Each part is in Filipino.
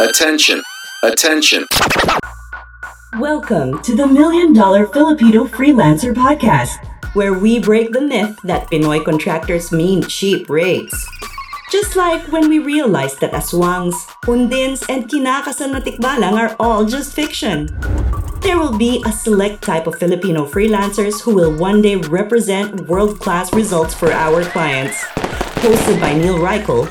Attention. Attention. Welcome to the Million Dollar Filipino Freelancer Podcast, where we break the myth that Pinoy contractors mean cheap rates. Just like when we realized that aswangs, pundins, and kinakasal na tikbalang are all just fiction. There will be a select type of Filipino freelancers who will one day represent world-class results for our clients. Hosted by Neil Reichel,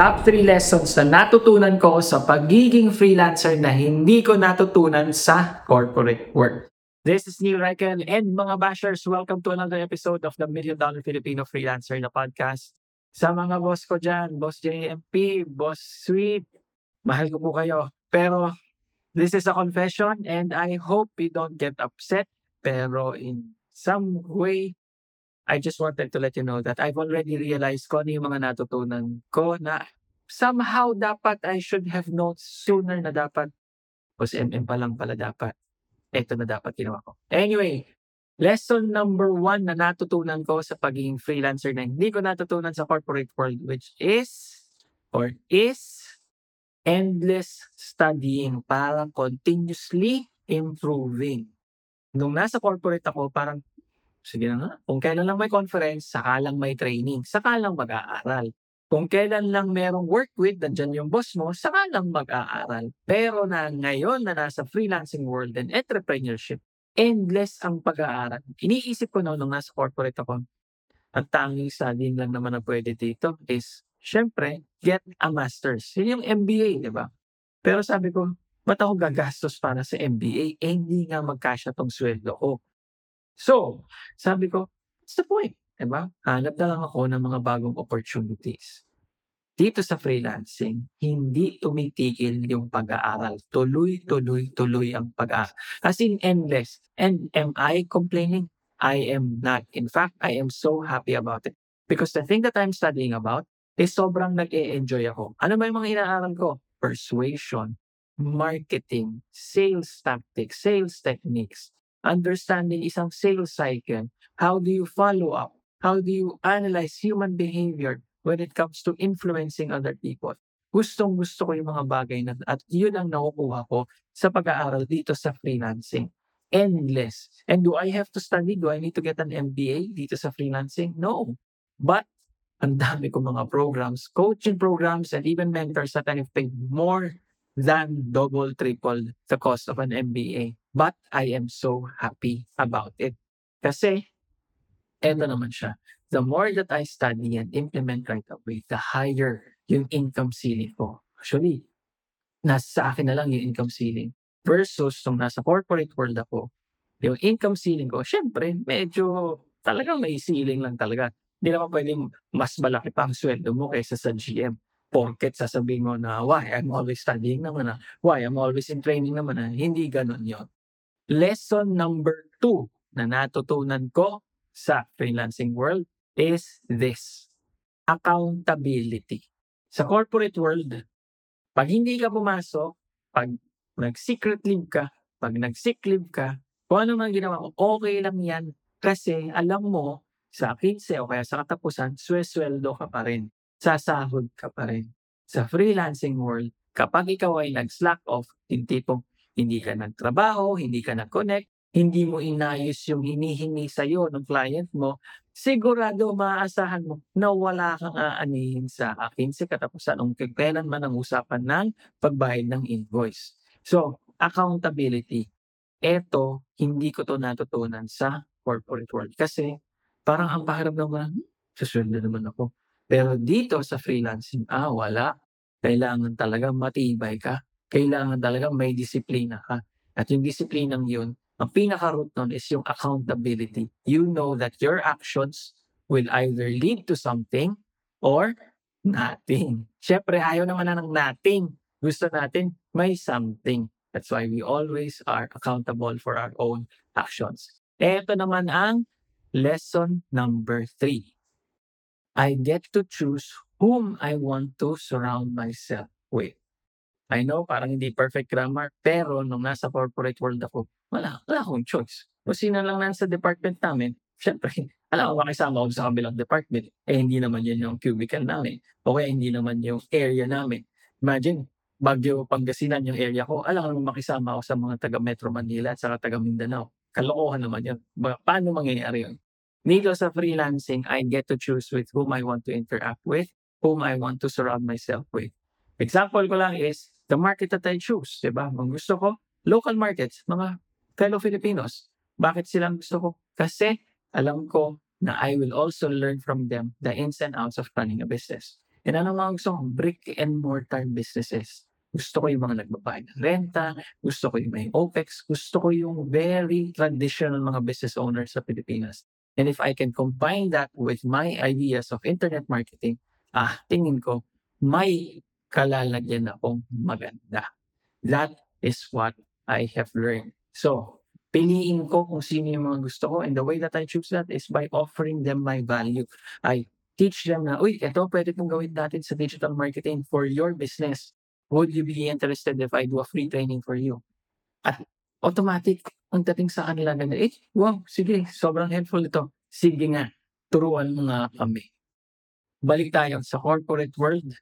Top 3 lessons na natutunan ko sa pagiging freelancer na hindi ko natutunan sa corporate world. This is Neil Reichen and mga bashers, welcome to another episode of the Million Dollar Filipino Freelancer na podcast. Sa mga boss ko dyan, Boss JMP, Boss Sweet, mahal ko po kayo. Pero this is a confession and I hope you don't get upset. Pero in some way, I just wanted to let you know that I've already realized ko ano yung mga natutunan ko na somehow dapat I should have known sooner na dapat was MM pa lang pala dapat. Ito na dapat ginawa ko. Anyway, lesson number one na natutunan ko sa pagiging freelancer na hindi ko natutunan sa corporate world which is or is endless studying para continuously improving. Nung nasa corporate ako, parang Sige na nga. Kung kailan lang may conference, saka lang may training, saka lang mag-aaral. Kung kailan lang merong work with, nandyan yung boss mo, saka lang mag-aaral. Pero na ngayon na nasa freelancing world and entrepreneurship, endless ang pag-aaral. Iniisip ko na nung nasa corporate ako, ang tanging studying lang naman na pwede dito is, syempre, get a master's. Yun yung MBA, di ba? Pero sabi ko, ba't ako gagastos para sa MBA? Eh, hindi nga magkasya tong sweldo ko. So, sabi ko, what's the point? Diba? Hanap na lang ako ng mga bagong opportunities. Dito sa freelancing, hindi tumitigil yung pag-aaral. Tuloy, tuloy, tuloy ang pag-aaral. As in endless. And am I complaining? I am not. In fact, I am so happy about it. Because the thing that I'm studying about is sobrang nag-e-enjoy ako. Ano ba yung mga inaaral ko? Persuasion, marketing, sales tactics, sales techniques, understanding isang sales cycle. How do you follow up? How do you analyze human behavior when it comes to influencing other people? Gustong gusto ko yung mga bagay na at yun ang nakukuha ko sa pag-aaral dito sa freelancing. Endless. And do I have to study? Do I need to get an MBA dito sa freelancing? No. But ang dami ko mga programs, coaching programs, and even mentors that I've paid more than double, triple the cost of an MBA. But I am so happy about it. Kasi, eto naman siya. The more that I study and implement right away, the higher yung income ceiling ko. Actually, nasa sa akin na lang yung income ceiling. Versus nung nasa corporate world ako, yung income ceiling ko, syempre, medyo talagang may ceiling lang talaga. Hindi naman pwedeng mas malaki pa ang sweldo mo kaysa sa GM porket sasabihin mo na, why, I'm always studying naman na, why, I'm always in training naman na, hindi ganun yon. Lesson number two na natutunan ko sa freelancing world is this, accountability. Sa corporate world, pag hindi ka pumasok, pag nag-secret leave ka, pag nag-sick leave ka, kung ano man ginawa mo, okay lang yan. Kasi alam mo, sa 15 o kaya sa katapusan, sweldo ka pa rin sasahod ka pa rin. Sa freelancing world, kapag ikaw ay nag-slack off, yung tipong hindi ka nagtrabaho, hindi ka nag-connect, hindi mo inayos yung hinihingi sa'yo ng client mo, sigurado maaasahan mo na wala kang aanihin sa akin sa katapusan kung kailan man ang usapan ng pagbayad ng invoice. So, accountability. Eto, hindi ko to natutunan sa corporate world kasi parang ang pakiram naman, susunod na naman ako. Pero dito sa freelancing, ah, wala. Kailangan talaga matibay ka. Kailangan talaga may disiplina ka. At yung disiplinang yun, ang pinaka-root nun is yung accountability. You know that your actions will either lead to something or nothing. Siyempre, ayaw naman na ng nothing. Gusto natin may something. That's why we always are accountable for our own actions. Ito naman ang lesson number three. I get to choose whom I want to surround myself with. I know parang hindi perfect grammar, pero nung nasa corporate world ako, wala, wala akong choice. Kung sino lang nasa department namin, syempre, alam ko makisama ako sa kabilang department. Eh, hindi naman yan yung cubicle namin. O kaya hindi naman yung area namin. Imagine, Baguio, Pangasinan yung area ko. Alam ko makisama ako sa mga taga Metro Manila at saka taga Mindanao. Kalokohan naman yun. Paano mangyayari yun? Dito sa freelancing, I get to choose with whom I want to interact with, whom I want to surround myself with. Example ko lang is, the market that I choose. Diba? Kung gusto ko, local markets, mga fellow Filipinos. Bakit silang gusto ko? Kasi alam ko na I will also learn from them the ins and outs of running a business. And ano mga gusto ko? Brick and mortar businesses. Gusto ko yung mga nagbabayad ng renta, gusto ko yung may OPEX, gusto ko yung very traditional mga business owners sa Pilipinas. And if I can combine that with my ideas of internet marketing, ah, tingin ko, may kalalagyan akong maganda. That is what I have learned. So, piliin ko kung sino yung mga gusto ko and the way that I choose that is by offering them my value. I teach them na, uy, ito pwede kong gawin natin sa digital marketing for your business. Would you be interested if I do a free training for you? At automatic, ang dating sa kanila na, eh, wow, sige, sobrang helpful ito. Sige nga, turuan mo nga kami. Balik tayo sa corporate world.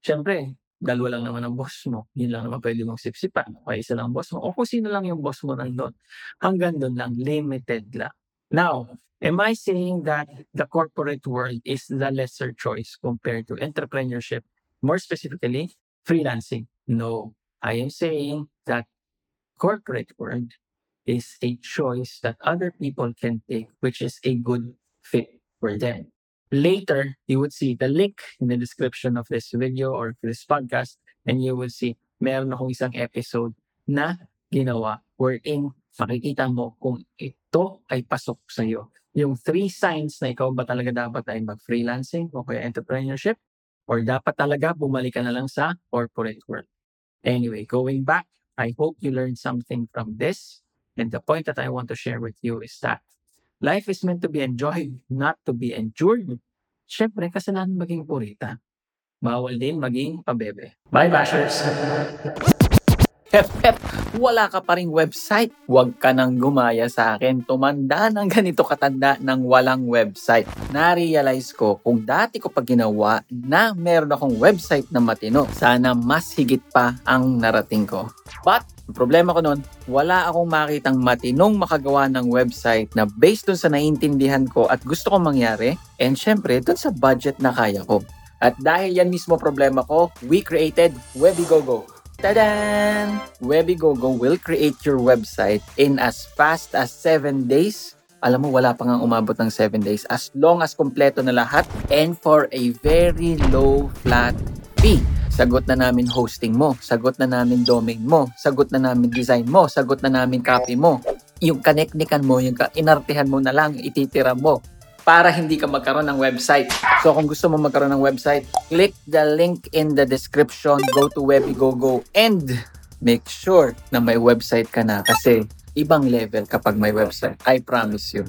Siyempre, dalawa lang naman ang boss mo. Yun lang naman pwede mong sipsipan. O isa lang ang boss mo. O kung sino lang yung boss mo nandun. Hanggang doon lang, limited lang. Now, am I saying that the corporate world is the lesser choice compared to entrepreneurship? More specifically, freelancing? No. I am saying that corporate world is a choice that other people can take, which is a good fit for them. Later, you would see the link in the description of this video or this podcast, and you will see meron akong isang episode na ginawa wherein makikita mo kung ito ay pasok sa iyo. Yung three signs na ikaw ba talaga dapat ay mag-freelancing o kaya entrepreneurship or dapat talaga bumalik ka na lang sa corporate world. Anyway, going back, I hope you learned something from this. And the point that I want to share with you is that life is meant to be enjoyed, not to be endured. Siyempre, kasalanan maging purita. Bawal din maging pabebe. Bye, bashers! Hep, wala ka pa ring website. Huwag ka nang gumaya sa akin. Tumanda ng ganito katanda ng walang website. Na-realize ko kung dati ko pa ginawa na meron akong website na matino. Sana mas higit pa ang narating ko. But, ang problema ko nun, wala akong makitang matinong makagawa ng website na based dun sa naiintindihan ko at gusto kong mangyari. And syempre, dun sa budget na kaya ko. At dahil yan mismo problema ko, we created Webigogo. Tadan! Webigogo will create your website in as fast as 7 days. Alam mo, wala pa nga umabot ng 7 days. As long as kompleto na lahat and for a very low flat fee. Sagot na namin hosting mo, sagot na namin domain mo, sagot na namin design mo, sagot na namin copy mo. Yung kaneknikan mo, yung inartihan mo na lang, ititira mo para hindi ka magkaroon ng website. So kung gusto mo magkaroon ng website, click the link in the description, go to Webigogo, and make sure na may website ka na kasi ibang level kapag may website. I promise you.